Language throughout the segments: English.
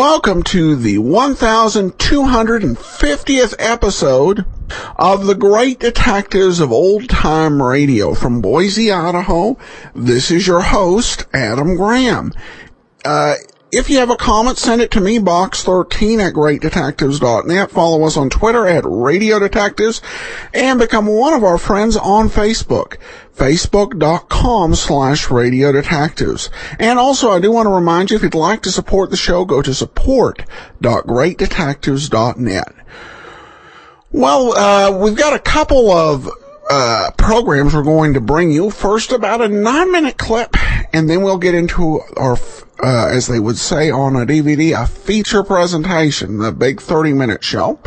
Welcome to the 1250th episode of the Great Detectives of Old Time Radio from Boise, Idaho. This is your host, Adam Graham. Uh, if you have a comment, send it to me, box13 at greatdetectives.net. Follow us on Twitter at Radio Detectives and become one of our friends on Facebook, facebook.com slash Radio Detectives. And also, I do want to remind you, if you'd like to support the show, go to support.greatdetectives.net. Well, uh, we've got a couple of uh, programs we're going to bring you. First, about a nine minute clip, and then we'll get into our uh, as they would say on a DVD, a feature presentation, the big 30 minute show.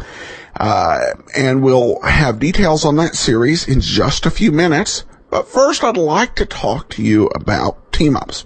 Uh, and we'll have details on that series in just a few minutes. But first, I'd like to talk to you about team ups.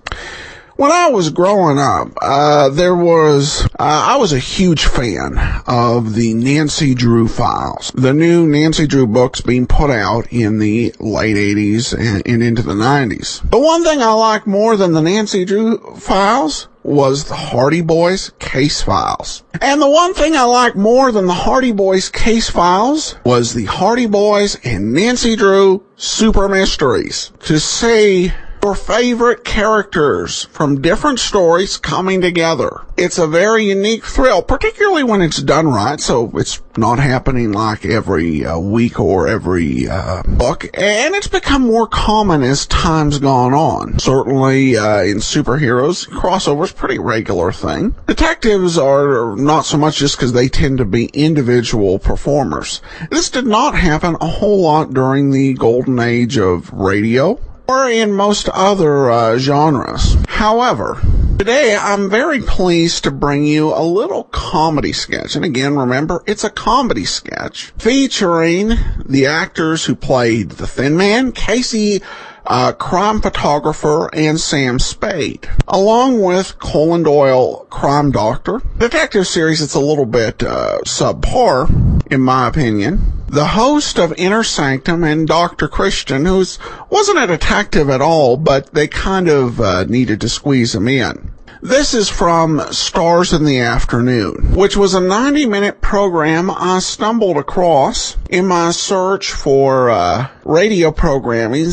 When I was growing up, uh, there was, uh, I was a huge fan of the Nancy Drew files. The new Nancy Drew books being put out in the late 80s and, and into the 90s. The one thing I liked more than the Nancy Drew files was the Hardy Boys case files. And the one thing I liked more than the Hardy Boys case files was the Hardy Boys and Nancy Drew super mysteries. To see your favorite characters from different stories coming together. It's a very unique thrill, particularly when it's done right, so it's not happening like every uh, week or every uh, book, and it's become more common as time's gone on. Certainly uh, in superheroes, crossover's pretty regular thing. Detectives are not so much just because they tend to be individual performers. This did not happen a whole lot during the golden age of radio or in most other uh, genres. However, today I'm very pleased to bring you a little comedy sketch. And again, remember, it's a comedy sketch featuring the actors who played the Thin Man, Casey uh, crime photographer, and Sam Spade, along with Colin Doyle, crime doctor. Detective series, it's a little bit uh, subpar, in my opinion. The host of Inner Sanctum and Dr. Christian, who wasn't a detective at all, but they kind of uh, needed to squeeze him in. This is from Stars in the Afternoon, which was a 90 minute program I stumbled across in my search for uh, radio programming,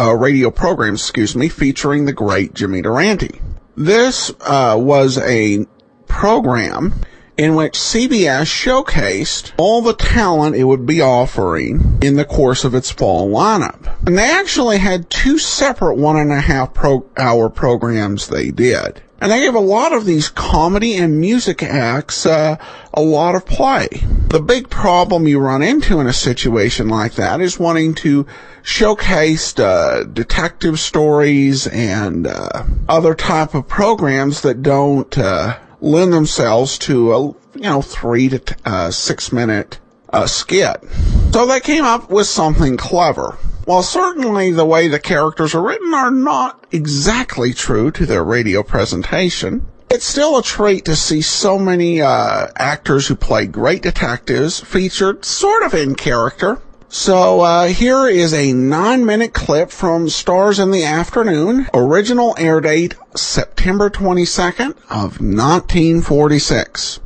uh, radio programs, excuse me, featuring the great Jimmy Durante. This uh, was a program in which CBS showcased all the talent it would be offering in the course of its fall lineup. And they actually had two separate one and a half pro- hour programs they did. And they gave a lot of these comedy and music acts uh, a lot of play. The big problem you run into in a situation like that is wanting to showcase uh, detective stories and uh, other type of programs that don't uh, lend themselves to a you know three to uh, six minute uh, skit. So they came up with something clever. While certainly the way the characters are written are not exactly true to their radio presentation, it's still a treat to see so many uh, actors who play great detectives featured sort of in character. So uh, here is a nine-minute clip from Stars in the Afternoon, original air date September 22nd of 1946.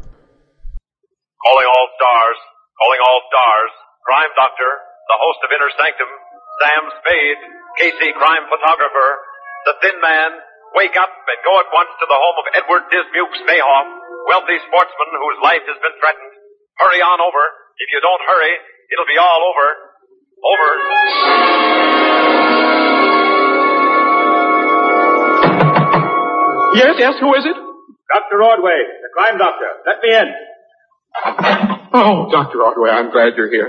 Calling all stars, calling all stars, crime doctor, the host of Inner Sanctum, Sam Spade, Casey crime photographer, the thin man, wake up and go at once to the home of Edward Dismukes Mayhoff, wealthy sportsman whose life has been threatened. Hurry on over. If you don't hurry, it'll be all over. Over. Yes, yes, who is it? Dr. Ordway, the crime doctor. Let me in. Oh, Dr. Ordway, I'm glad you're here.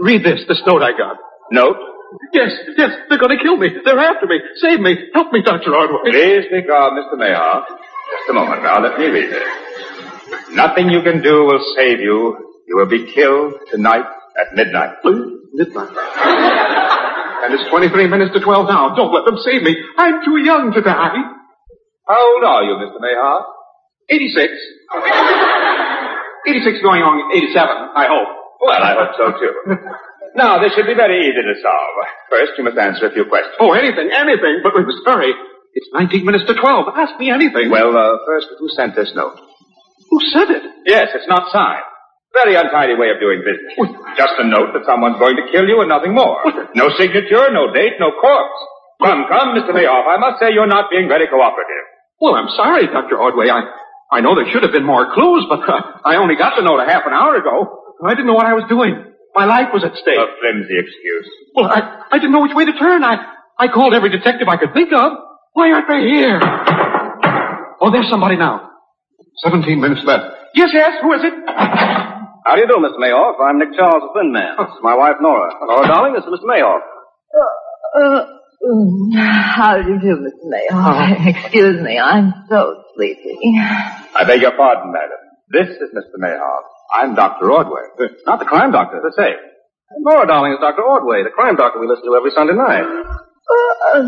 Read this, this note I got. Note? Yes, yes, they're going to kill me. They're after me. Save me. Help me, Dr. Ordway. Please be calm, Mr. Mayhoff. Just a moment now. Let me read it. Nothing you can do will save you. You will be killed tonight at midnight. Midnight. and it's 23 minutes to 12 now. Don't let them save me. I'm too young to die. How old are you, Mr. Mayhart? 86. 86 going on 87, I hope. Well, I hope so too. now, this should be very easy to solve. First, you must answer a few questions. Oh, anything, anything, but we must hurry. It's 19 minutes to 12. Ask me anything. Well, uh, first, who sent this note? Who sent it? Yes, it's not signed. Very untidy way of doing business. Just a note that someone's going to kill you and nothing more. No signature, no date, no corpse. Come, come, Mr. Mayoff. I must say you're not being very cooperative. Well, I'm sorry, Dr. Ordway. I, I know there should have been more clues, but uh, I only got the note a half an hour ago. I didn't know what I was doing. My life was at stake. A flimsy excuse. Well, I, I didn't know which way to turn. I, I called every detective I could think of. Why aren't they here? Oh, there's somebody now. Seventeen minutes left. Yes, yes, who is it? How do you do, Mr. Mayoff? I'm Nick Charles, the Thin Man. This is my wife, Nora. Nora, darling, this is Mr. Mayoff. Uh, mm, how do you do, Mr. Mayoff? Excuse me, I'm so sleepy. I beg your pardon, madam. This is Mr. Mayhart. I'm Dr. Ordway. Not the crime doctor. The safe. Laura, darling, is Dr. Ordway, the crime doctor we listen to every Sunday night. Uh,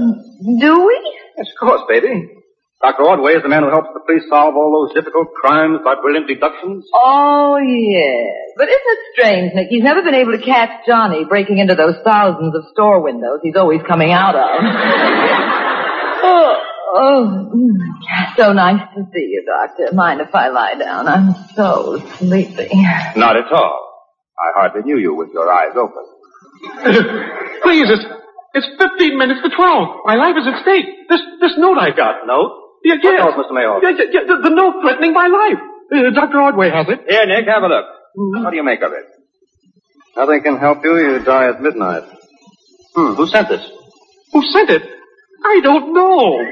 do we? Yes, of course, baby. Dr. Ordway is the man who helps the police solve all those difficult crimes by brilliant deductions. Oh, yes. But isn't it strange, Nick? He's never been able to catch Johnny breaking into those thousands of store windows he's always coming out of. oh, oh, mm. so nice to see you, Doctor. Mind if I lie down? I'm so sleepy. Not at all. I hardly knew you with your eyes open. Please, it's, it's 15 minutes to 12. My life is at stake. This, this note I got. Note? Yeah, yes. What note, Mr. Mayoff? Yeah, yeah, yeah, the, the note threatening my life. Uh, Dr. Ordway has it. Here, Nick, have a look. What do you make of it? Nothing can help you. You die at midnight. Hmm, who sent this? Who sent it? I don't know.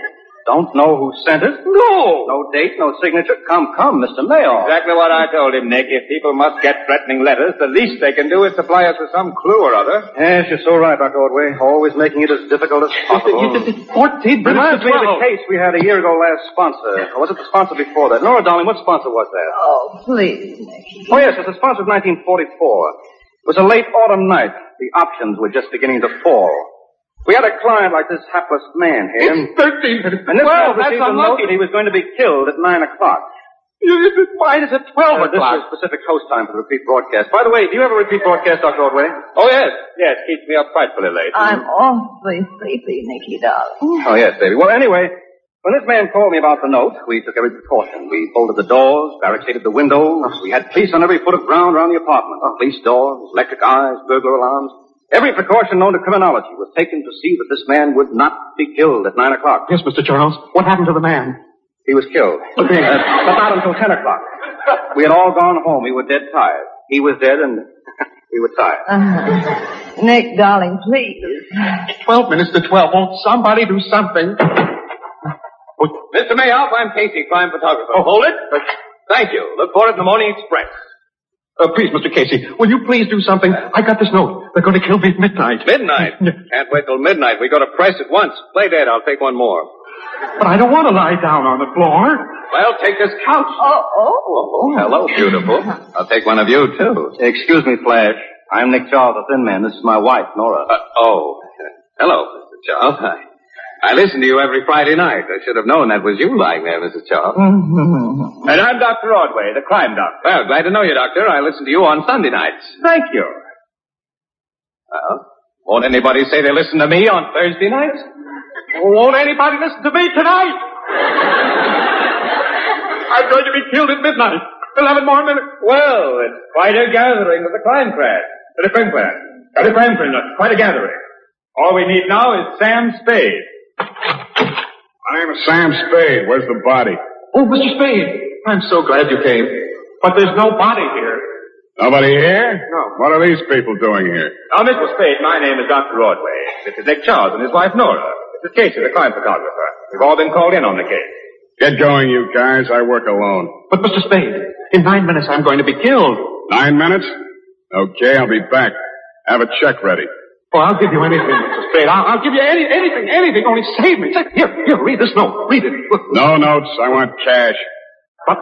Don't know who sent it? No. No date, no signature. Come, come, Mr. Mayoff. Exactly what I told him, Nick. If people must get threatening letters, the least they can do is supply us with some clue or other. Yes, you're so right, Dr. Ordway. Always making it as difficult as possible. It's 14 minutes Reminds to me of the case we had a year ago last sponsor. Or was it the sponsor before that? Nora, darling, what sponsor was that? Oh, please, Nick. Oh, yes, it's the sponsor of 1944. It was a late autumn night. The options were just beginning to fall. We had a client like this hapless man here. It's 13 minutes to and this 12. man That's received a note unlucky. that he was going to be killed at 9 o'clock. Mine is at 12 Uh, this o'clock. is Pacific Coast time for the repeat broadcast. By the way, do you ever repeat broadcast, Dr. Ordway? Oh, yes. Yes, keeps me up frightfully late. I'm awfully sleepy, Nicky, darling. Oh, yes, baby. Well, anyway, when this man called me about the note, we took every precaution. We bolted the doors, barricaded the windows. We had police on every foot of ground around the apartment. Police doors, electric eyes, burglar alarms. Every precaution known to criminology was taken to see that this man would not be killed at 9 o'clock. Yes, Mr. Charles. What happened to the man? He was killed. Uh, but not until 10 o'clock. We had all gone home. We were dead tired. He was dead and we were tired. Uh, Nick, darling, please. 12 minutes to 12. Won't somebody do something? Mr. Mayoff, I'm Casey, crime photographer. Oh, hold it. Thank you. Look for it in the Morning Express. Uh, please, Mr. Casey, will you please do something? I got this note. They're going to kill me at midnight. Midnight. Can't wait till midnight. We go to press at once. Play dead. I'll take one more. But I don't want to lie down on the floor. Well, take this couch. Oh, oh. Oh, hello, beautiful. I'll take one of you, too. Excuse me, Flash. I'm Nick Charles, the thin man. This is my wife, Nora. Uh, oh, hello, Mr. Charles. I, I listen to you every Friday night. I should have known that was you lying there, Mrs. Charles. Mm-hmm. and I'm Dr. Ordway, the crime doctor. Well, glad to know you, Doctor. I listen to you on Sunday nights. Thank you. Well, won't anybody say they listen to me on Thursday nights? Won't anybody listen to me tonight? I'm going to be killed at midnight. Eleven more minutes. Well, it's quite a gathering of the crime crash. The crime crash. The crime crash. Quite a gathering. All we need now is Sam Spade. My name is Sam Spade. Where's the body? Oh, Mr. Spade, I'm so glad you came. But there's no body here. Nobody here? No. What are these people doing here? Now, Mr. Spade, my name is Dr. Ordway. This is Nick Charles and his wife Nora. This is Casey, the crime photographer. We've all been called in on the case. Get going, you guys. I work alone. But, Mr. Spade, in nine minutes I'm going to be killed. Nine minutes? Okay, I'll be back. Have a check ready. Oh, I'll give you anything, Mr. Spade. I'll, I'll give you any, anything, anything. Only save me. Say, Here, here, read this note. Read it. Look. No notes. I want cash. But,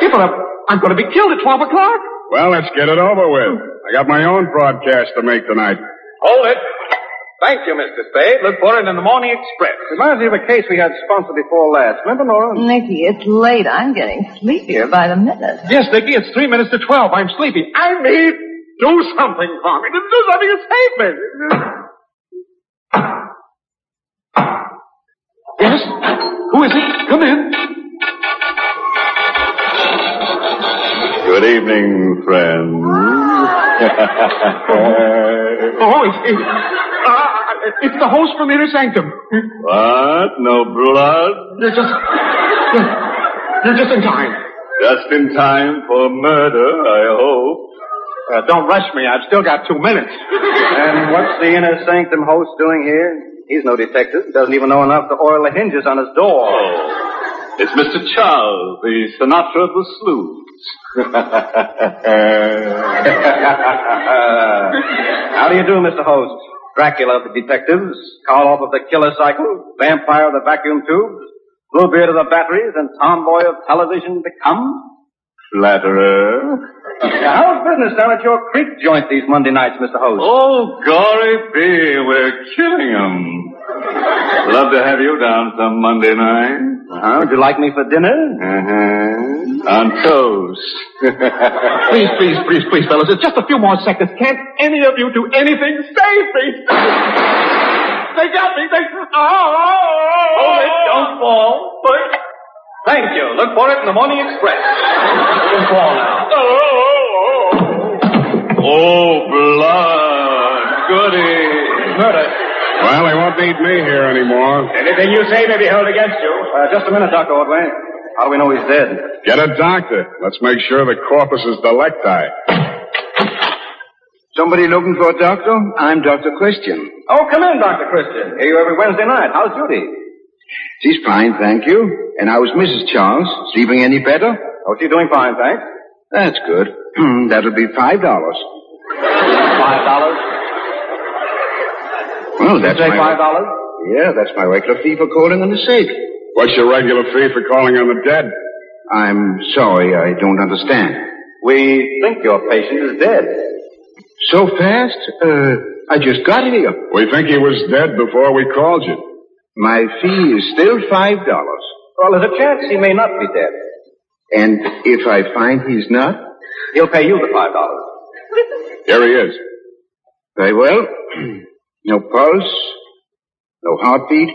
Yeah, but I'm, I'm going to be killed at 12 o'clock. Well, let's get it over with. I got my own broadcast to make tonight. Hold it. Thank you, Mr. Spade. Look for it in the Morning Express. Reminds me of a case we had sponsored before last. Remember, Nora? Nicky, it's late. I'm getting sleepier by the minute. Yes, Nicky, it's three minutes to 12. I'm sleepy. I mean, do something for me. Do something to save me. Yes? Who is it? Come in. Good evening, friends. Oh, it's, it's, uh, it's the host from Inner Sanctum. what? No blood? You're just, you're, you're just in time. Just in time for murder, I hope. Uh, don't rush me. I've still got two minutes. And what's the inner sanctum host doing here? He's no detective. Doesn't even know enough to oil the hinges on his door. Oh, it's Mr. Charles, the Sinatra of the Sleuths. How do you do, Mr. Host? Dracula of the detectives, Karloff of the kilocycle, Vampire of the vacuum tubes, Bluebeard of the batteries, and Tomboy of television to come? Flatterer. How's business down at your creak joint these Monday nights, Mr. Host? Oh, Gory B, we're killing 'em. Love to have you down some Monday night. Uh-huh. Would you like me for dinner? Uh-huh. On toast. Please, please, please, please, fellas. It's just a few more seconds. Can't any of you do anything? Save me! They got me. They... Oh! Hold it. Don't fall. But... Thank you. Look for it in the Morning Express. Don't fall now. oh, blood. Goody. Murder. Well, they won't need me here anymore. Anything you say may be held against you. Uh, just a minute, Dr. Ordway. How do we know he's dead? Get a doctor. Let's make sure the corpus is delicti. Somebody looking for a doctor? I'm Dr. Christian. Oh, come in, Dr. Christian. Hear you every Wednesday night. How's Judy? She's fine, thank you. And how's Mrs. Charles? Sleeping any better? Oh, she's doing fine, thanks. That's good. That'll be five dollars. Five dollars? Well, that's Say my five dollars? yeah, that's my regular fee for calling on the sick. What's your regular fee for calling on the dead? I'm sorry, I don't understand. We think your patient is dead. So fast? Uh, I just got here. We think he was dead before we called you. My fee is still five dollars. Well, there's a chance he may not be dead. And if I find he's not, He'll pay you the five dollars. Here he is. very well. no pulse, no heartbeat,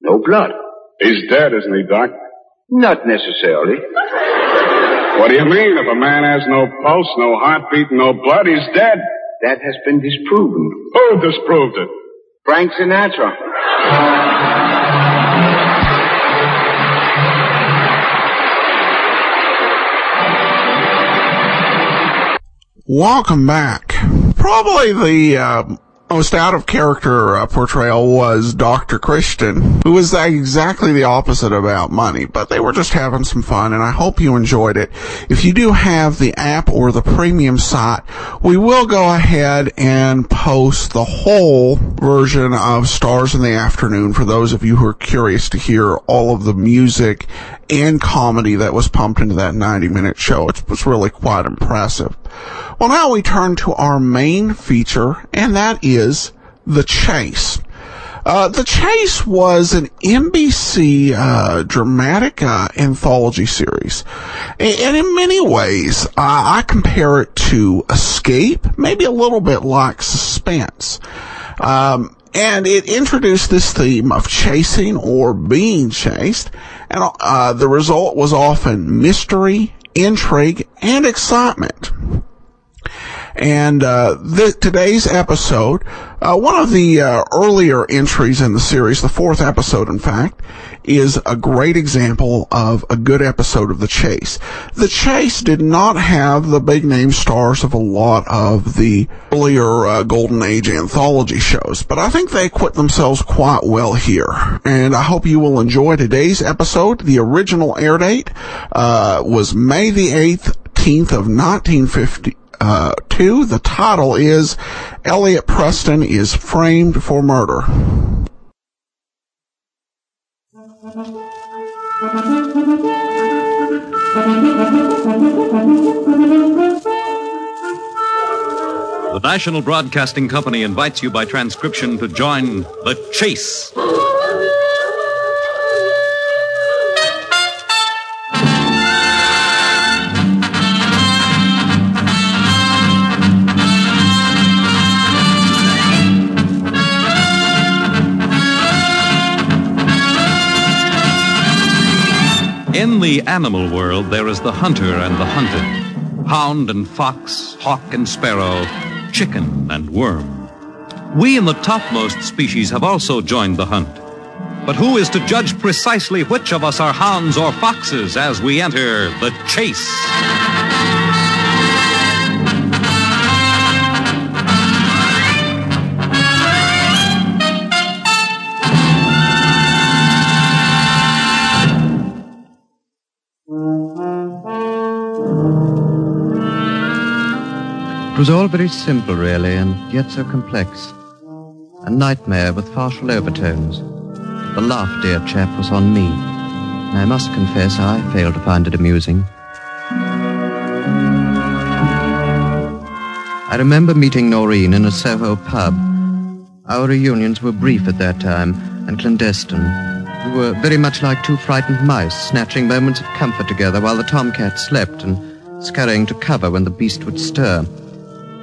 no blood. He's dead, isn't he, Doc? Not necessarily. What do you mean? If a man has no pulse, no heartbeat, no blood, he's dead. That has been disproven. Who disproved it? Frank Sinatra. Welcome back. Probably the uh, most out of character uh, portrayal was Dr. Christian, who was exactly the opposite about money, but they were just having some fun, and I hope you enjoyed it. If you do have the app or the premium site, we will go ahead and post the whole version of Stars in the Afternoon for those of you who are curious to hear all of the music and comedy that was pumped into that 90 minute show. It was really quite impressive. Well, now we turn to our main feature, and that is The Chase. Uh, the Chase was an NBC uh, dramatic uh, anthology series, and in many ways, uh, I compare it to Escape, maybe a little bit like Suspense. Um, and it introduced this theme of chasing or being chased, and uh, the result was often mystery, intrigue, and excitement. And uh, today's episode, uh, one of the uh, earlier entries in the series, the fourth episode, in fact, is a great example of a good episode of The Chase. The Chase did not have the big name stars of a lot of the earlier uh, Golden Age anthology shows, but I think they acquit themselves quite well here. And I hope you will enjoy today's episode. The original air date uh, was May the 8th, 18th of 1950 uh, two. The title is Elliott Preston is framed for murder. The National Broadcasting Company invites you by transcription to join The Chase. In the animal world, there is the hunter and the hunted, hound and fox, hawk and sparrow, chicken and worm. We in the topmost species have also joined the hunt. But who is to judge precisely which of us are hounds or foxes as we enter the chase? Was all very simple, really, and yet so complex. A nightmare with farcical overtones. The laugh, dear chap, was on me. And I must confess I failed to find it amusing. I remember meeting Noreen in a Soho pub. Our reunions were brief at that time and clandestine. We were very much like two frightened mice, snatching moments of comfort together while the tomcat slept and scurrying to cover when the beast would stir.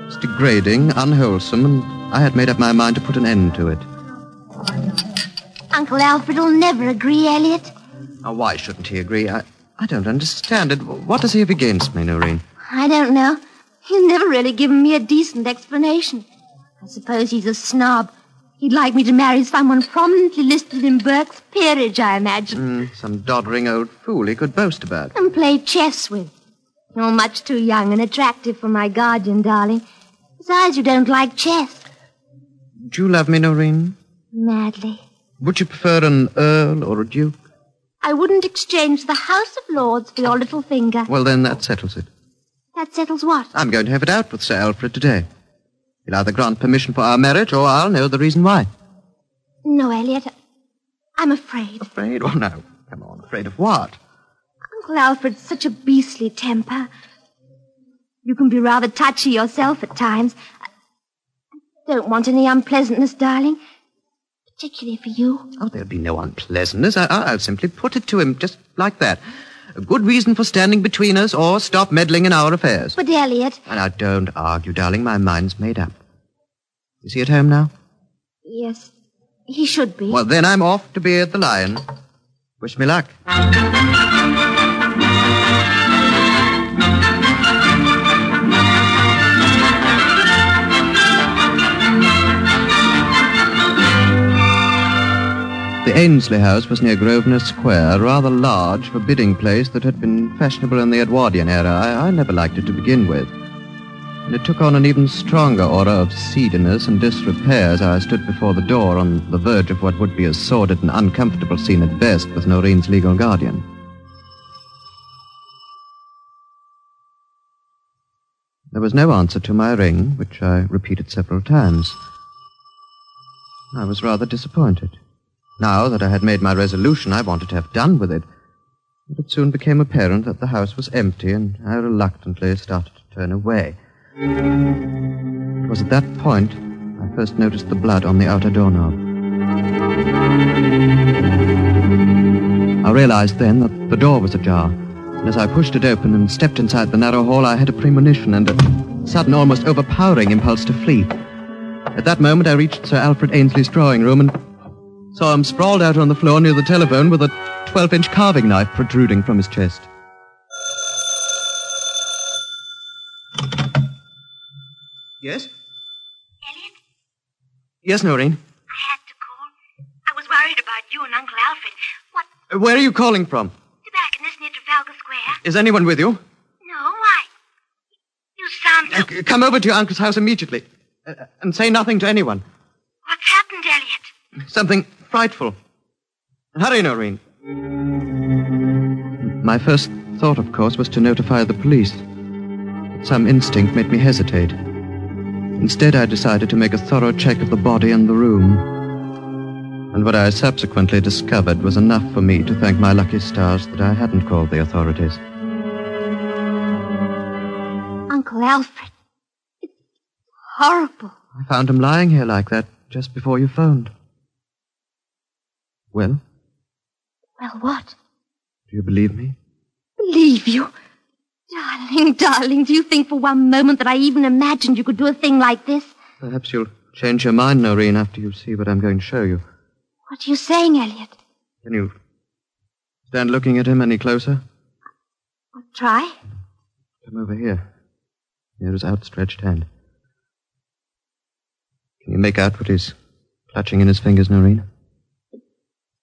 It was degrading, unwholesome, and I had made up my mind to put an end to it. Uncle Alfred will never agree, Elliott. Now, why shouldn't he agree? I, I don't understand it. What does he have against me, Noreen? I don't know. He's never really given me a decent explanation. I suppose he's a snob. He'd like me to marry someone prominently listed in Burke's peerage, I imagine, Mm, some doddering old fool he could boast about. and play chess with. You're much too young and attractive for my guardian, darling. Besides, you don't like chess. Do you love me, Noreen? Madly. Would you prefer an earl or a duke? I wouldn't exchange the House of Lords for your little finger. Well, then that settles it. That settles what? I'm going to have it out with Sir Alfred today. He'll either grant permission for our marriage, or I'll know the reason why. No, Elliott. I'm afraid. Afraid? Oh, no. Come on, afraid of what? Uncle Alfred's such a beastly temper. You can be rather touchy yourself at times. I don't want any unpleasantness, darling. Particularly for you. Oh, there'll be no unpleasantness. I, I, I'll simply put it to him just like that. A good reason for standing between us, or stop meddling in our affairs. But, Elliott. And now, don't argue, darling. My mind's made up. Is he at home now? Yes, he should be. Well, then I'm off to be at the Lion. Wish me luck. Ainsley House was near Grosvenor Square, a rather large, forbidding place that had been fashionable in the Edwardian era. I, I never liked it to begin with. And it took on an even stronger aura of seediness and disrepair as I stood before the door on the verge of what would be a sordid and uncomfortable scene at best with Noreen's legal guardian. There was no answer to my ring, which I repeated several times. I was rather disappointed. Now that I had made my resolution, I wanted to have done with it. But it soon became apparent that the house was empty, and I reluctantly started to turn away. It was at that point I first noticed the blood on the outer doorknob. I realized then that the door was ajar, and as I pushed it open and stepped inside the narrow hall, I had a premonition and a sudden, almost overpowering impulse to flee. At that moment, I reached Sir Alfred Ainsley's drawing room and saw him sprawled out on the floor near the telephone with a 12 inch carving knife protruding from his chest. Yes? Elliott, Yes, Noreen. I had to call. I was worried about you and Uncle Alfred. What? Uh, Where are you calling from? Tobacconist near Trafalgar Square? Is anyone with you? No, why? You sound so... Uh, come over to your uncle's house immediately. Uh, and say nothing to anyone. What's happened, Elliott? Something frightful. Hurry, Noreen. My first thought, of course, was to notify the police. Some instinct made me hesitate. Instead, I decided to make a thorough check of the body and the room. And what I subsequently discovered was enough for me to thank my lucky stars that I hadn't called the authorities. Uncle Alfred. It's horrible. I found him lying here like that just before you phoned. Well, Well, what? do you believe me? Believe you? Darling, darling, do you think for one moment that I even imagined you could do a thing like this? Perhaps you'll change your mind, Noreen, after you see what I'm going to show you. What are you saying, Elliott? Can you stand looking at him any closer? I'll try. Come over here. Near his outstretched hand. Can you make out what he's clutching in his fingers, Noreen?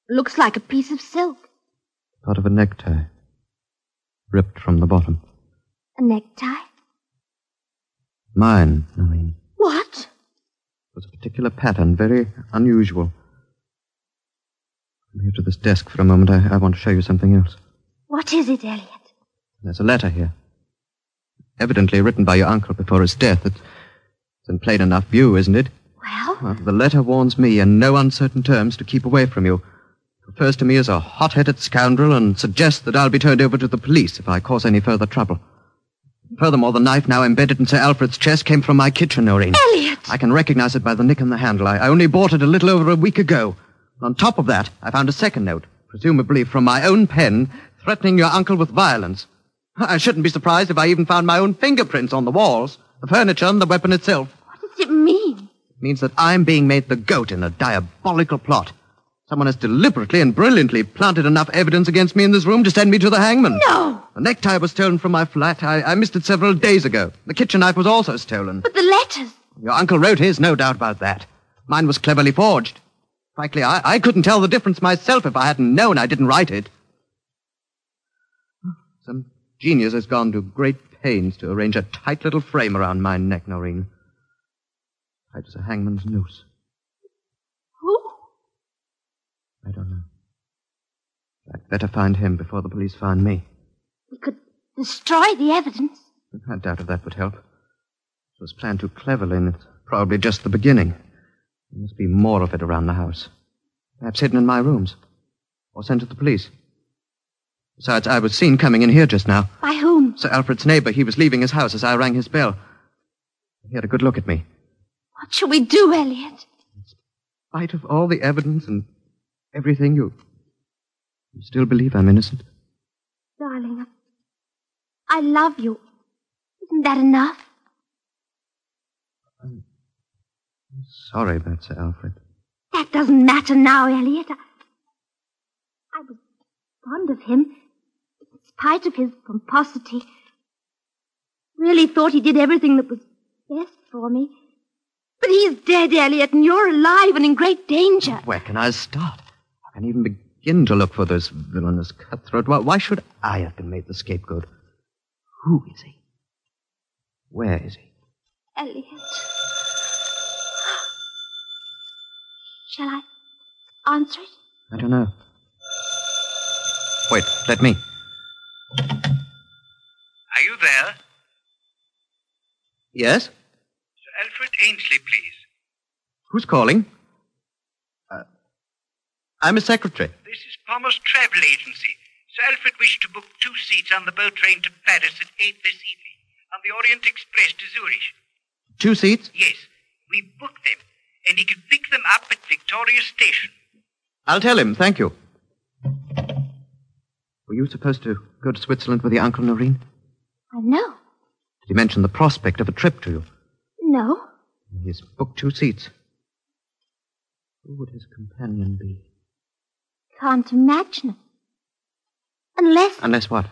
Looks like a piece of silk. Part of a necktie. Ripped from the bottom. A necktie? Mine, Noreen. What? It was a particular pattern, very unusual. Come here to this desk for a moment. I, I want to show you something else. What is it, Elliott? There's a letter here. Evidently written by your uncle before his death. It's in plain enough view, isn't it? Well? Well, the letter warns me in no uncertain terms to keep away from you. Refers to me as a hot-headed scoundrel and suggests that I'll be turned over to the police if I cause any further trouble. Furthermore, the knife now embedded in Sir Alfred's chest came from my kitchen, Noreen. Elliott! I can recognize it by the nick in the handle. I, I only bought it a little over a week ago. On top of that, I found a second note, presumably from my own pen, threatening your uncle with violence. I shouldn't be surprised if I even found my own fingerprints on the walls, the furniture, and the weapon itself. What does it mean? It means that I'm being made the goat in a diabolical plot. Someone has deliberately and brilliantly planted enough evidence against me in this room to send me to the hangman. No! The necktie was stolen from my flat. I, I missed it several days ago. The kitchen knife was also stolen. But the letters. Your uncle wrote his, no doubt about that. Mine was cleverly forged. Frankly, I, I couldn't tell the difference myself if I hadn't known I didn't write it. Some genius has gone to great pains to arrange a tight little frame around my neck, Noreen. Tight as a hangman's noose. Who? I don't know. I'd better find him before the police find me. We could destroy the evidence. I doubt if that would help. It was planned too cleverly, and it's probably just the beginning. There must be more of it around the house. Perhaps hidden in my rooms. Or sent to the police. Besides, I was seen coming in here just now. By whom? Sir Alfred's neighbor. He was leaving his house as I rang his bell. He had a good look at me. What shall we do, Elliott? In spite of all the evidence and everything, you. You still believe I'm innocent? Darling, I love you. Isn't that enough? I'm sorry about Sir Alfred. That doesn't matter now, Elliott. I, I was fond of him, in spite of his pomposity. Really thought he did everything that was best for me. But he's dead, Elliott, and you're alive and in great danger. Where can I start? I can even begin to look for this villainous cutthroat. Why, why should I have been made the scapegoat? Who is he? Where is he? Elliott. Shall I answer it? I don't know. Wait, let me. Are you there? Yes? Sir Alfred Ainsley, please. Who's calling? I'm a secretary. This is Palmer's Travel Agency. Sir Alfred wished to book two seats on the boat train to Paris at 8 this evening, on the Orient Express to Zurich. Two seats? Yes, we booked them, and he can pick them up at Victoria Station. I'll tell him, thank you. Were you supposed to go to Switzerland with your Uncle Noreen? I know. Did he mention the prospect of a trip to you? No. He's booked two seats. Who would his companion be? Can't imagine it. Unless Unless what?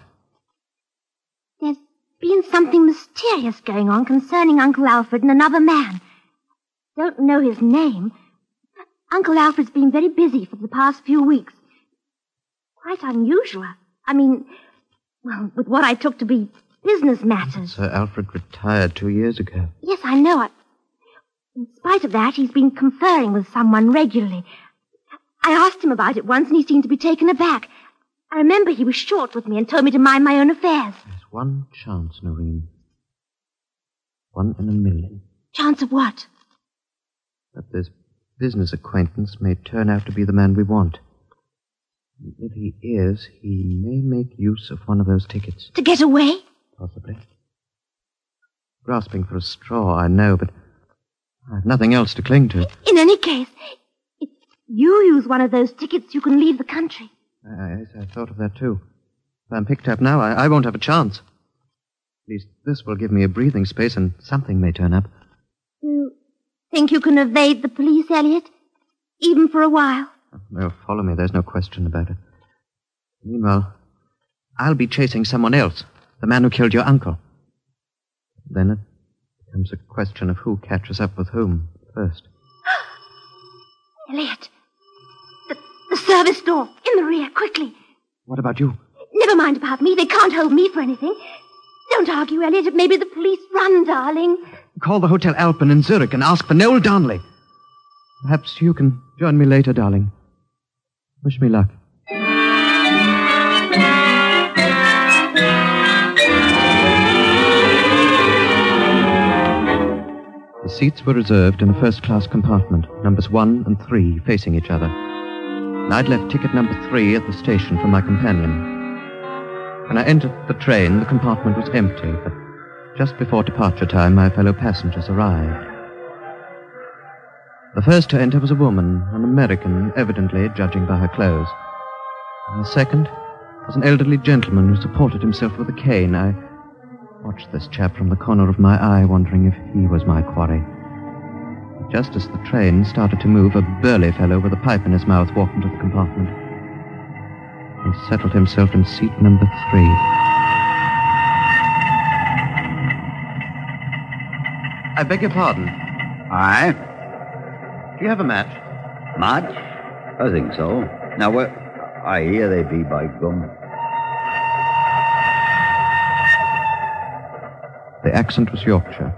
there's been something mysterious going on concerning Uncle Alfred and another man. Don't know his name. Uncle Alfred's been very busy for the past few weeks. Quite unusual. I mean, well, with what I took to be business matters. Sir Alfred retired two years ago. Yes, I know. I, in spite of that, he's been conferring with someone regularly. I asked him about it once, and he seemed to be taken aback. I remember he was short with me and told me to mind my own affairs. There's one chance, Noreen. One in a million. Chance of what? That this business acquaintance may turn out to be the man we want. If he is, he may make use of one of those tickets. To get away? Possibly. Grasping for a straw, I know, but I have nothing else to cling to. In any case, you use one of those tickets, you can leave the country. I, I thought of that too. If I'm picked up now, I, I won't have a chance. At least this will give me a breathing space, and something may turn up. You think you can evade the police, Elliott? Even for a while? They'll follow me, there's no question about it. Meanwhile, I'll be chasing someone else, the man who killed your uncle. Then it becomes a question of who catches up with whom first. Elliott, service door, in the rear, quickly. What about you? Never mind about me. They can't hold me for anything. Don't argue, Elliott. It may be the police. Run, darling. Call the Hotel Alpen in Zurich and ask for Noel Darnley. Perhaps you can join me later, darling. Wish me luck. The seats were reserved in a first class compartment, numbers one and three facing each other. I'd left ticket number three at the station for my companion. When I entered the train, the compartment was empty, but just before departure time, my fellow passengers arrived. The first to enter was a woman, an American, evidently, judging by her clothes. And the second was an elderly gentleman who supported himself with a cane. I watched this chap from the corner of my eye, wondering if he was my quarry. Just as the train started to move, a burly fellow with a pipe in his mouth walked into the compartment and settled himself in seat number three. I beg your pardon. Aye? Do you have a match? Match? I think so. Now, where... I hear they be by gum. The accent was Yorkshire.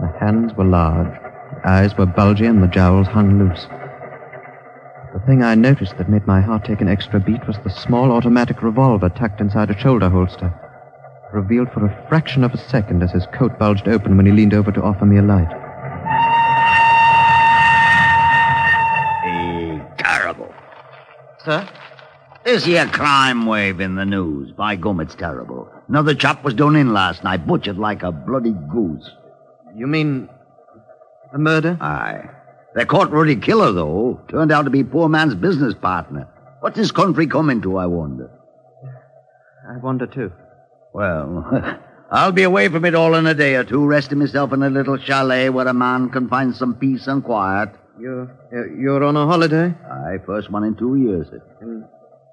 The hands were large, eyes were bulgy, and the jowls hung loose. The thing I noticed that made my heart take an extra beat was the small automatic revolver tucked inside a shoulder holster, revealed for a fraction of a second as his coat bulged open when he leaned over to offer me a light. Terrible. Sir? This here crime wave in the news. By gum, it's terrible. Another chap was done in last night, butchered like a bloody goose. You mean a murder? Aye. They caught Ruddy Killer, though. Turned out to be poor man's business partner. What's this country coming to, I wonder? I wonder, too. Well, I'll be away from it all in a day or two, resting myself in a little chalet where a man can find some peace and quiet. You're, you're on a holiday? Aye, first one in two years. In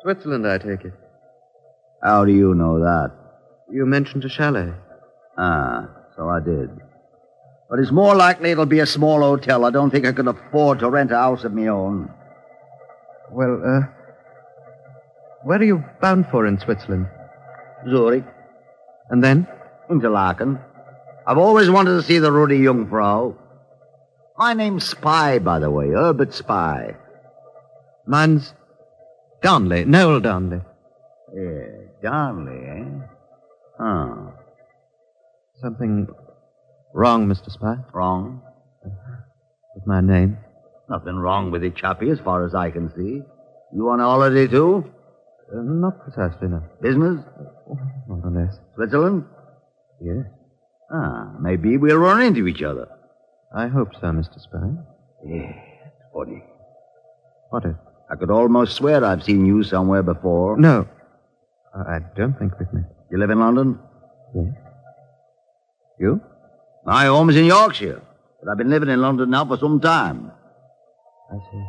Switzerland, I take it. How do you know that? You mentioned a chalet. Ah, so I did. But it's more likely it'll be a small hotel. I don't think I can afford to rent a house of my own. Well, uh, where are you bound for in Switzerland? Zurich. And then? Interlaken. I've always wanted to see the Ruddy Jungfrau. My name's Spy, by the way, Herbert Spy. Mine's Darnley, Noel Darnley. Yeah, Darnley, eh? Huh. Something wrong, Mr. Spy? Wrong? With my name? Nothing wrong with it, Chappie, as far as I can see. You on holiday, too? Uh, not precisely, no. Business? More or less. Switzerland? Yes. Ah, maybe we'll run into each other. I hope so, Mr. Spy. Yeah, it's funny. What is? I could almost swear I've seen you somewhere before. No. I don't think we've met. You live in London? Yes. You? My home is in Yorkshire, but I've been living in London now for some time. I see.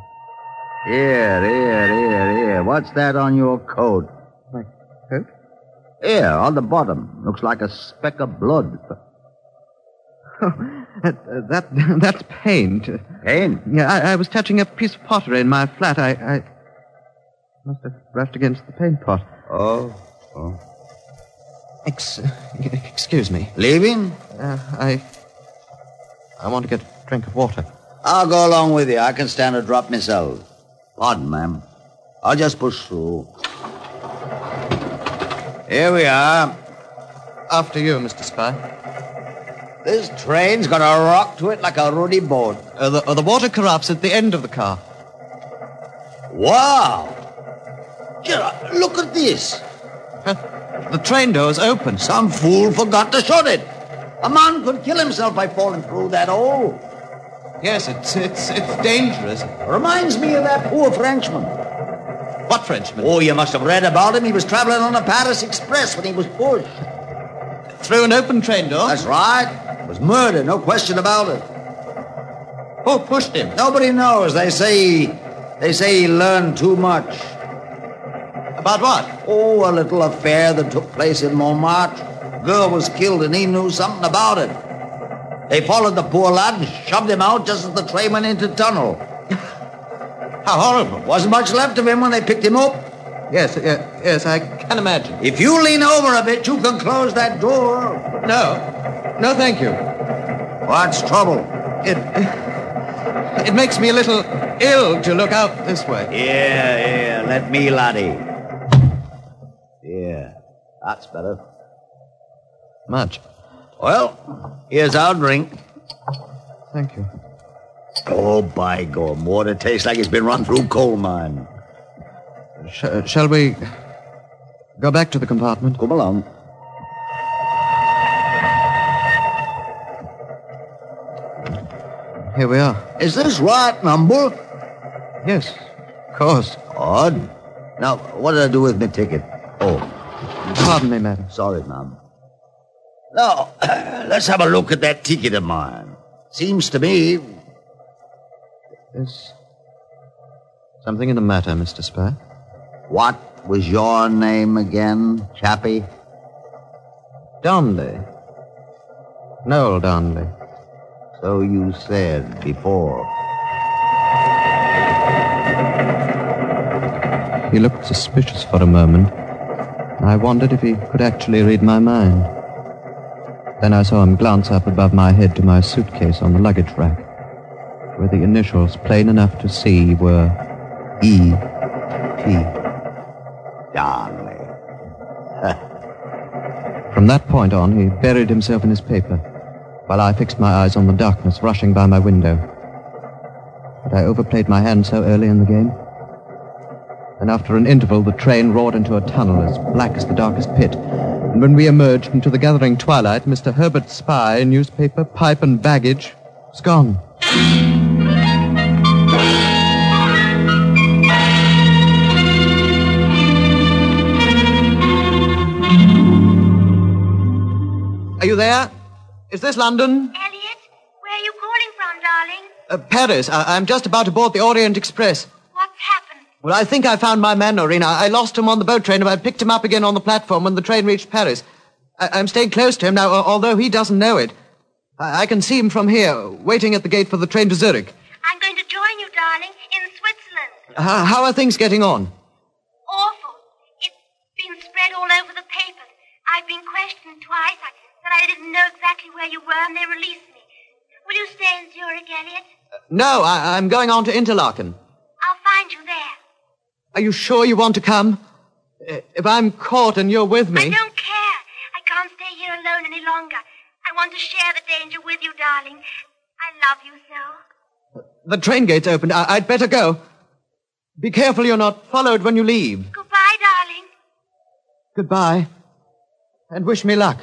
Here, here, here, here. What's that on your coat? My coat? Here, on the bottom. Looks like a speck of blood. Oh, that, that, that's paint. Paint? Yeah, I, I, was touching a piece of pottery in my flat. I, I must have brushed against the paint pot. Oh, oh. Ex- excuse me. Leaving? Uh, I, I want to get a drink of water. I'll go along with you. I can stand a drop myself. Pardon, ma'am. I'll just push through. Here we are. After you, Mr. Spy. This train's gonna rock to it like a ruddy boat. Uh, the, uh, the water corrupts at the end of the car. Wow! Gerard, look at this. The train door's open. Some fool forgot to shut it. A man could kill himself by falling through that hole. Yes, it's it's it's dangerous. Reminds me of that poor Frenchman. What Frenchman? Oh, you must have read about him. He was traveling on the Paris Express when he was pushed. Through an open train door? That's right. It was murder, no question about it. Who pushed him? Nobody knows. They say they say he learned too much. About what? Oh, a little affair that took place in Montmartre. Girl was killed and he knew something about it. They followed the poor lad and shoved him out just as the train went into tunnel. How horrible. Wasn't much left of him when they picked him up. Yes, uh, yes, I can imagine. If you lean over a bit, you can close that door. No. No, thank you. What's trouble? It it makes me a little ill to look out this way. Yeah, yeah, let me, laddie. Yeah, that's better. Much. Well, here's our drink. Thank you. Oh, by gum, water tastes like it's been run through coal mine. Sh- uh, shall we go back to the compartment? Come along. Here we are. Is this right number? Yes, of course. Odd. Now, what did I do with my ticket? Oh, Pardon me, madam. sorry, ma'am. Now, let's have a look at that ticket of mine. Seems to me There's something in the matter, Mr. Spy. What was your name again, Chappie? Darnley. Noel Darnley. So you said before. He looked suspicious for a moment. I wondered if he could actually read my mind. Then I saw him glance up above my head to my suitcase on the luggage rack, where the initials, plain enough to see, were E. P. Darnley. From that point on, he buried himself in his paper, while I fixed my eyes on the darkness rushing by my window. Had I overplayed my hand so early in the game? And after an interval, the train roared into a tunnel as black as the darkest pit. And when we emerged into the gathering twilight, Mr. Herbert Spy, newspaper, pipe, and baggage was gone. Are you there? Is this London? Elliott, where are you calling from, darling? Uh, Paris. I- I'm just about to board the Orient Express. Well, I think I found my man, Noreen. I, lost him on the boat train, and I picked him up again on the platform when the train reached Paris. I, I'm staying close to him now, although he doesn't know it. I, I can see him from here, waiting at the gate for the train to Zurich. I'm going to join you, darling, in Switzerland. How, how are things getting on? Awful. It's been spread all over the papers. I've been questioned twice. I I didn't know exactly where you were, and they released me. Will you stay in Zurich, Elliott? No, I, I'm going on to Interlaken. I'll find you there. Are you sure you want to come? Uh, If I'm caught and you're with me. I don't care. I can't stay here alone any longer. I want to share the danger with you, darling. I love you so. The train gate's opened. I, I'd better go. Be careful you're not followed when you leave. Goodbye, darling. Goodbye. And wish me luck.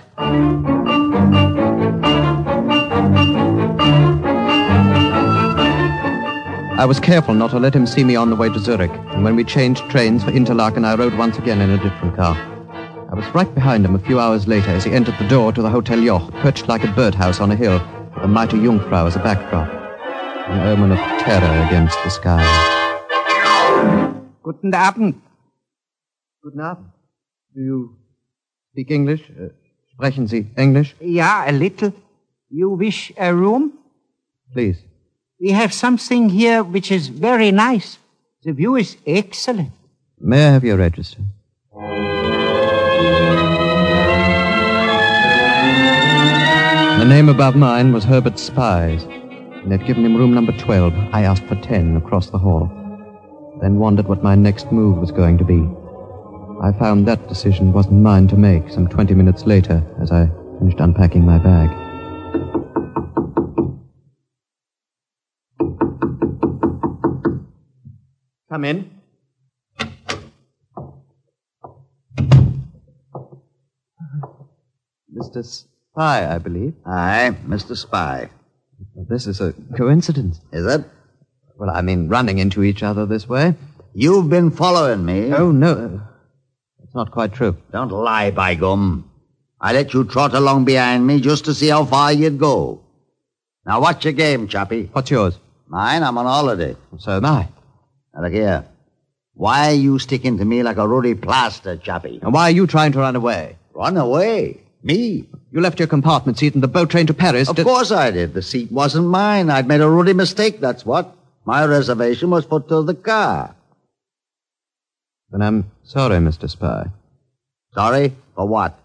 I was careful not to let him see me on the way to Zurich, and when we changed trains for Interlaken, I rode once again in a different car. I was right behind him a few hours later as he entered the door to the Hotel Joch, perched like a birdhouse on a hill, with the mighty Jungfrau as a backdrop, an omen of terror against the sky. Guten Abend. Guten Abend. Do you speak English? Uh, sprechen Sie English? Yeah, a little. You wish a room? Please. We have something here which is very nice. The view is excellent. May I have your register? The name above mine was Herbert Spies, and they'd given him room number 12. I asked for 10 across the hall, then wondered what my next move was going to be. I found that decision wasn't mine to make some 20 minutes later as I finished unpacking my bag. Come in. Mr. Spy, I believe. Aye, Mr. Spy. This is a coincidence. Is it? Well, I mean, running into each other this way. You've been following me. Oh, no. It's not quite true. Don't lie, by gum. I let you trot along behind me just to see how far you'd go. Now, what's your game, chappie? What's yours? Mine, I'm on holiday. So am I. Now, look here. Why are you sticking to me like a ruddy plaster, chappie? And why are you trying to run away? Run away? Me? You left your compartment seat in the boat train to Paris. Of to... course I did. The seat wasn't mine. I'd made a ruddy mistake, that's what. My reservation was put to the car. Then I'm sorry, Mr. Spy. Sorry? For what?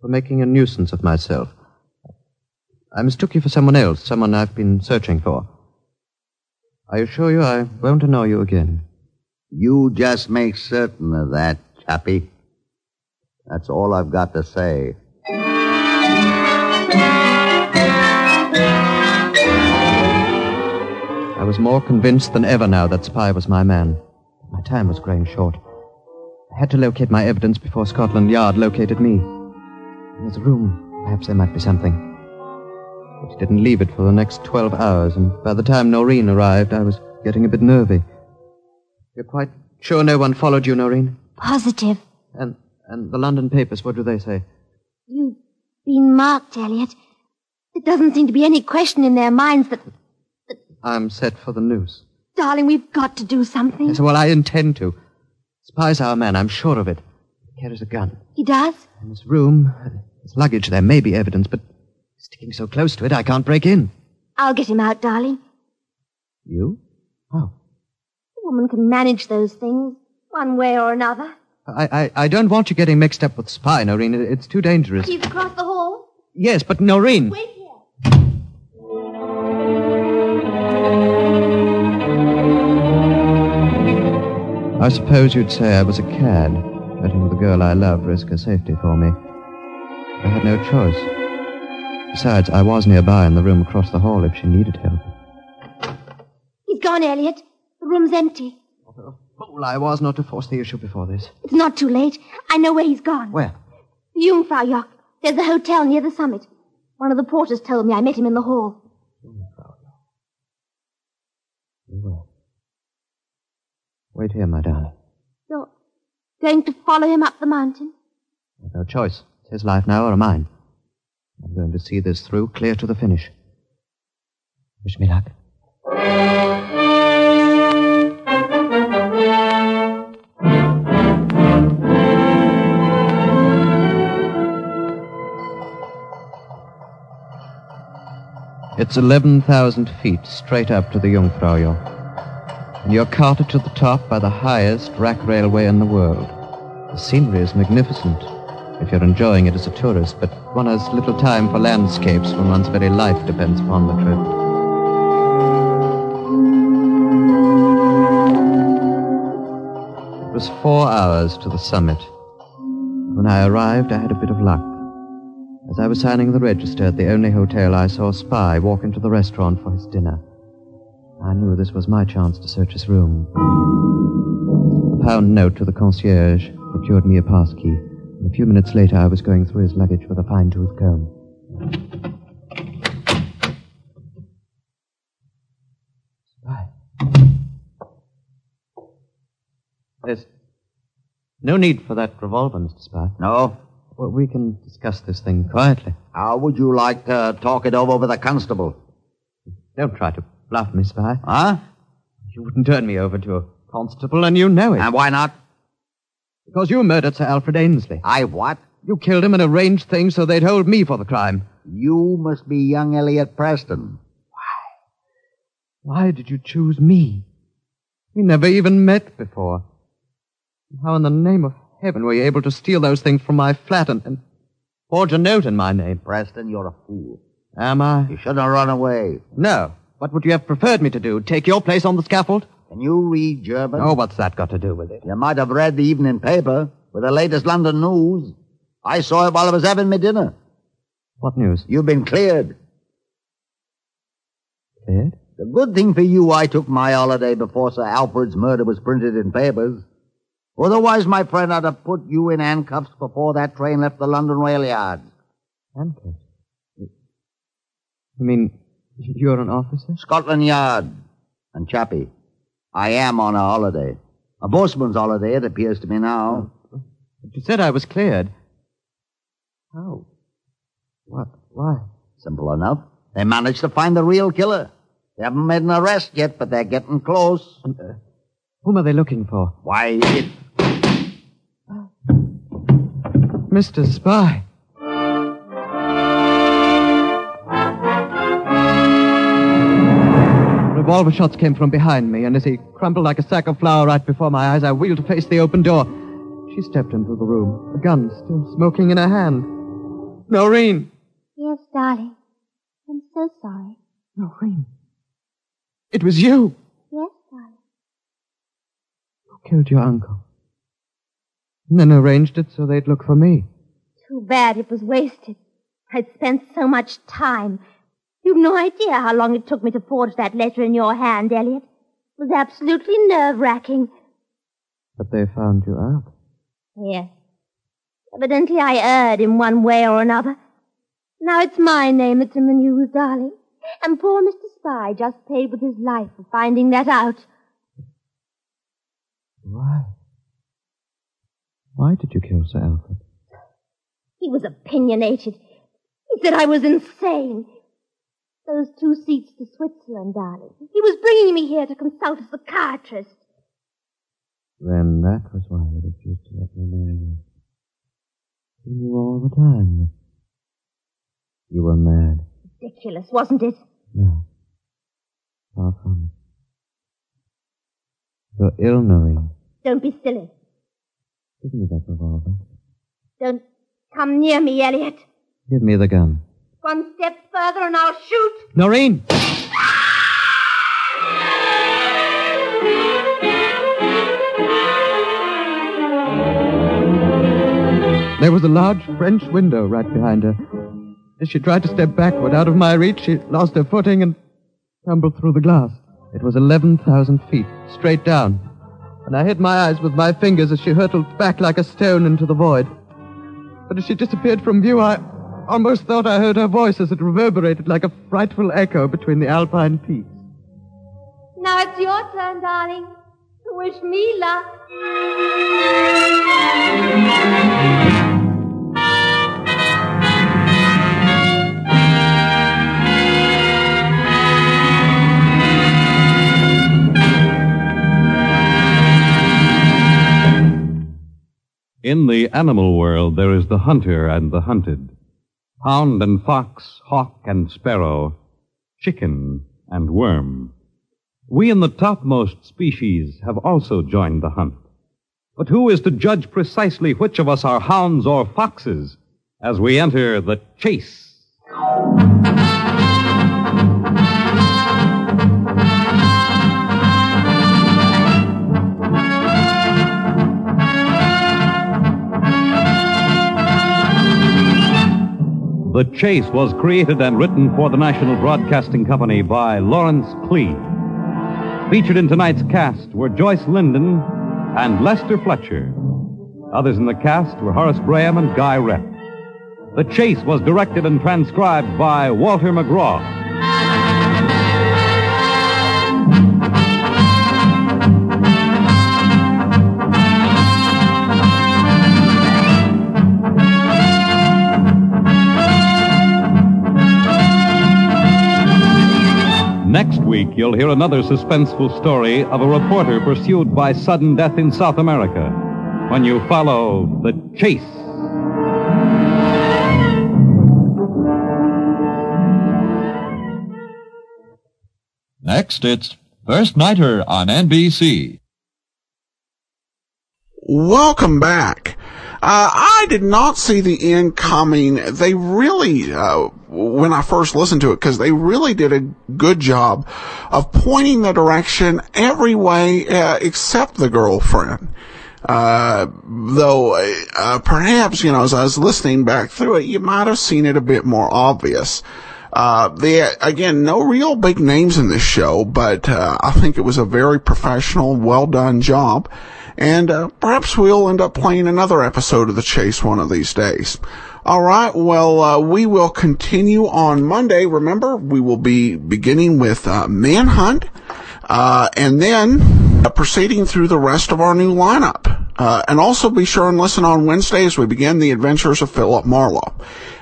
For making a nuisance of myself. I mistook you for someone else, someone I've been searching for. I assure you I won't annoy you again. You just make certain of that, chappie. That's all I've got to say. I was more convinced than ever now that Spy was my man. My time was growing short. I had to locate my evidence before Scotland Yard located me. In his room, perhaps there might be something. He didn't leave it for the next 12 hours, and by the time Noreen arrived, I was getting a bit nervy. You're quite sure no one followed you, Noreen? Positive. And and the London papers, what do they say? You've been marked, Elliott. There doesn't seem to be any question in their minds that—that I'm set for the noose. darling, we've got to do something. Yes, well, I intend to. Spy's our man, I'm sure of it. He carries a gun. He does? In his room, his luggage, there may be evidence, but sticking so close to it, I can't break in. I'll get him out, darling. You? How? A woman can manage those things, one way or another. I, I, I don't want you getting mixed up with Spy, Noreen. It's too dangerous. He's across the hall. Yes, but Noreen. Wait here. I suppose you'd say I was a cad, letting the girl I love risk her safety for me. I had no choice. Besides, I was nearby in the room across the hall if she needed help. He's gone, Elliott. The room's empty. Fool I was not to force the issue before this. It's not too late. I know where he's gone. Where? The Jungfraujoch. There's a hotel near the summit. One of the porters told me I met him in the hall. Wait here, my darling. You're going to follow him up the mountain? I've no choice. It's his life now or mine. I'm going to see this through clear to the finish. Wish me luck. It's 11,000 feet straight up to the Jungfraujoch. And you're carted to the top by the highest rack railway in the world. The scenery is magnificent if you're enjoying it as a tourist, but one has little time for landscapes when one's very life depends upon the trip. It was four hours to the summit. When I arrived, I had a bit of luck. As I was signing the register at the only hotel, I saw a spy walk into the restaurant for his dinner. I knew this was my chance to search his room. A pound note to the concierge procured me a pass key. A few minutes later, I was going through his luggage with a fine-tooth comb. Spy. There's no need for that revolver, Mr. Spy. No? Well, we can discuss this thing quietly. How would you like to talk it over with a constable? Don't try to bluff me, Spy. Huh? You wouldn't turn me over to a constable, and you know it. And why not? Because you murdered Sir Alfred Ainsley. I what? You killed him and arranged things so they'd hold me for the crime. You must be young Elliott Preston. Why Why did you choose me? We never even met before. How in the name of heaven were you able to steal those things from my flat and, and forge a note in my name? Preston, you're a fool. Am I? You shouldn't have run away. No. What would you have preferred me to do? Take your place on the scaffold? Can you read German? Oh, what's that got to do with it? You might have read the evening paper with the latest London news. I saw it while I was having my dinner. What news? You've been cleared. Cleared? The good thing for you I took my holiday before Sir Alfred's murder was printed in papers. Otherwise, my friend, I'd have put you in handcuffs before that train left the London rail yard. Handcuffs? You mean you're an officer? Scotland Yard. And Chappie, I am on a holiday. A boatman's holiday, it appears to me now. But you said I was cleared. How? What? Why? Simple enough. They managed to find the real killer. They haven't made an arrest yet, but they're getting close. And, uh, whom are they looking for? Why, it... Mr. Spy. Revolver shots came from behind me, and as he crumpled like a sack of flour right before my eyes, I wheeled to face the open door. She stepped into the room, a gun still smoking in her hand. Noreen! Yes, darling. I'm so sorry. Noreen. It was you Yes, darling. who killed your uncle. And then arranged it so they'd look for me. Too bad it was wasted. I'd spent so much time. You've no idea how long it took me to forge that letter in your hand, Elliott. It was absolutely nerve-wracking. But they found you out. Yes. Evidently I erred in one way or another. Now it's my name that's in the news, darling. And poor Mr. Spy just paid with his life for finding that out. Why? Why did you kill Sir Alfred? He was opinionated. He said I was insane. Those two seats to Switzerland, darling. He was bringing me here to consult a psychiatrist. Then that was why you refused to let me marry you. You knew all the time that you were mad. Ridiculous, wasn't it? No. Far from it. You're ill, Noreen. Don't be silly. Give me that revolver. Don't come near me, Elliott. Give me the gun. One step further and I'll shoot. Noreen! There was a large French window right behind her. As she tried to step backward out of my reach, she lost her footing and tumbled through the glass. It was 11,000 feet, straight down. And I hid my eyes with my fingers as she hurtled back like a stone into the void. But as she disappeared from view, I almost thought I heard her voice as it reverberated like a frightful echo between the alpine peaks. Now it's your turn, darling. To wish me luck. In the animal world, there is the hunter and the hunted, hound and fox, hawk and sparrow, chicken and worm. We in the topmost species have also joined the hunt. But who is to judge precisely which of us are hounds or foxes as we enter the chase? The Chase was created and written for the National Broadcasting Company by Lawrence Klee. Featured in tonight's cast were Joyce Linden and Lester Fletcher. Others in the cast were Horace Graham and Guy Repp. The Chase was directed and transcribed by Walter McGraw. Next week, you'll hear another suspenseful story of a reporter pursued by sudden death in South America when you follow The Chase. Next, it's First Nighter on NBC. Welcome back. Uh, I did not see the end coming. They really, uh, when I first listened to it, because they really did a good job of pointing the direction every way uh, except the girlfriend. Uh, though, uh, perhaps, you know, as I was listening back through it, you might have seen it a bit more obvious. Uh, the, again, no real big names in this show, but, uh, I think it was a very professional, well done job. And, uh, perhaps we'll end up playing another episode of The Chase one of these days. All right. Well, uh, we will continue on Monday. Remember, we will be beginning with, uh, Manhunt, uh, and then uh, proceeding through the rest of our new lineup. Uh, and also be sure and listen on Wednesday as we begin the adventures of Philip Marlowe.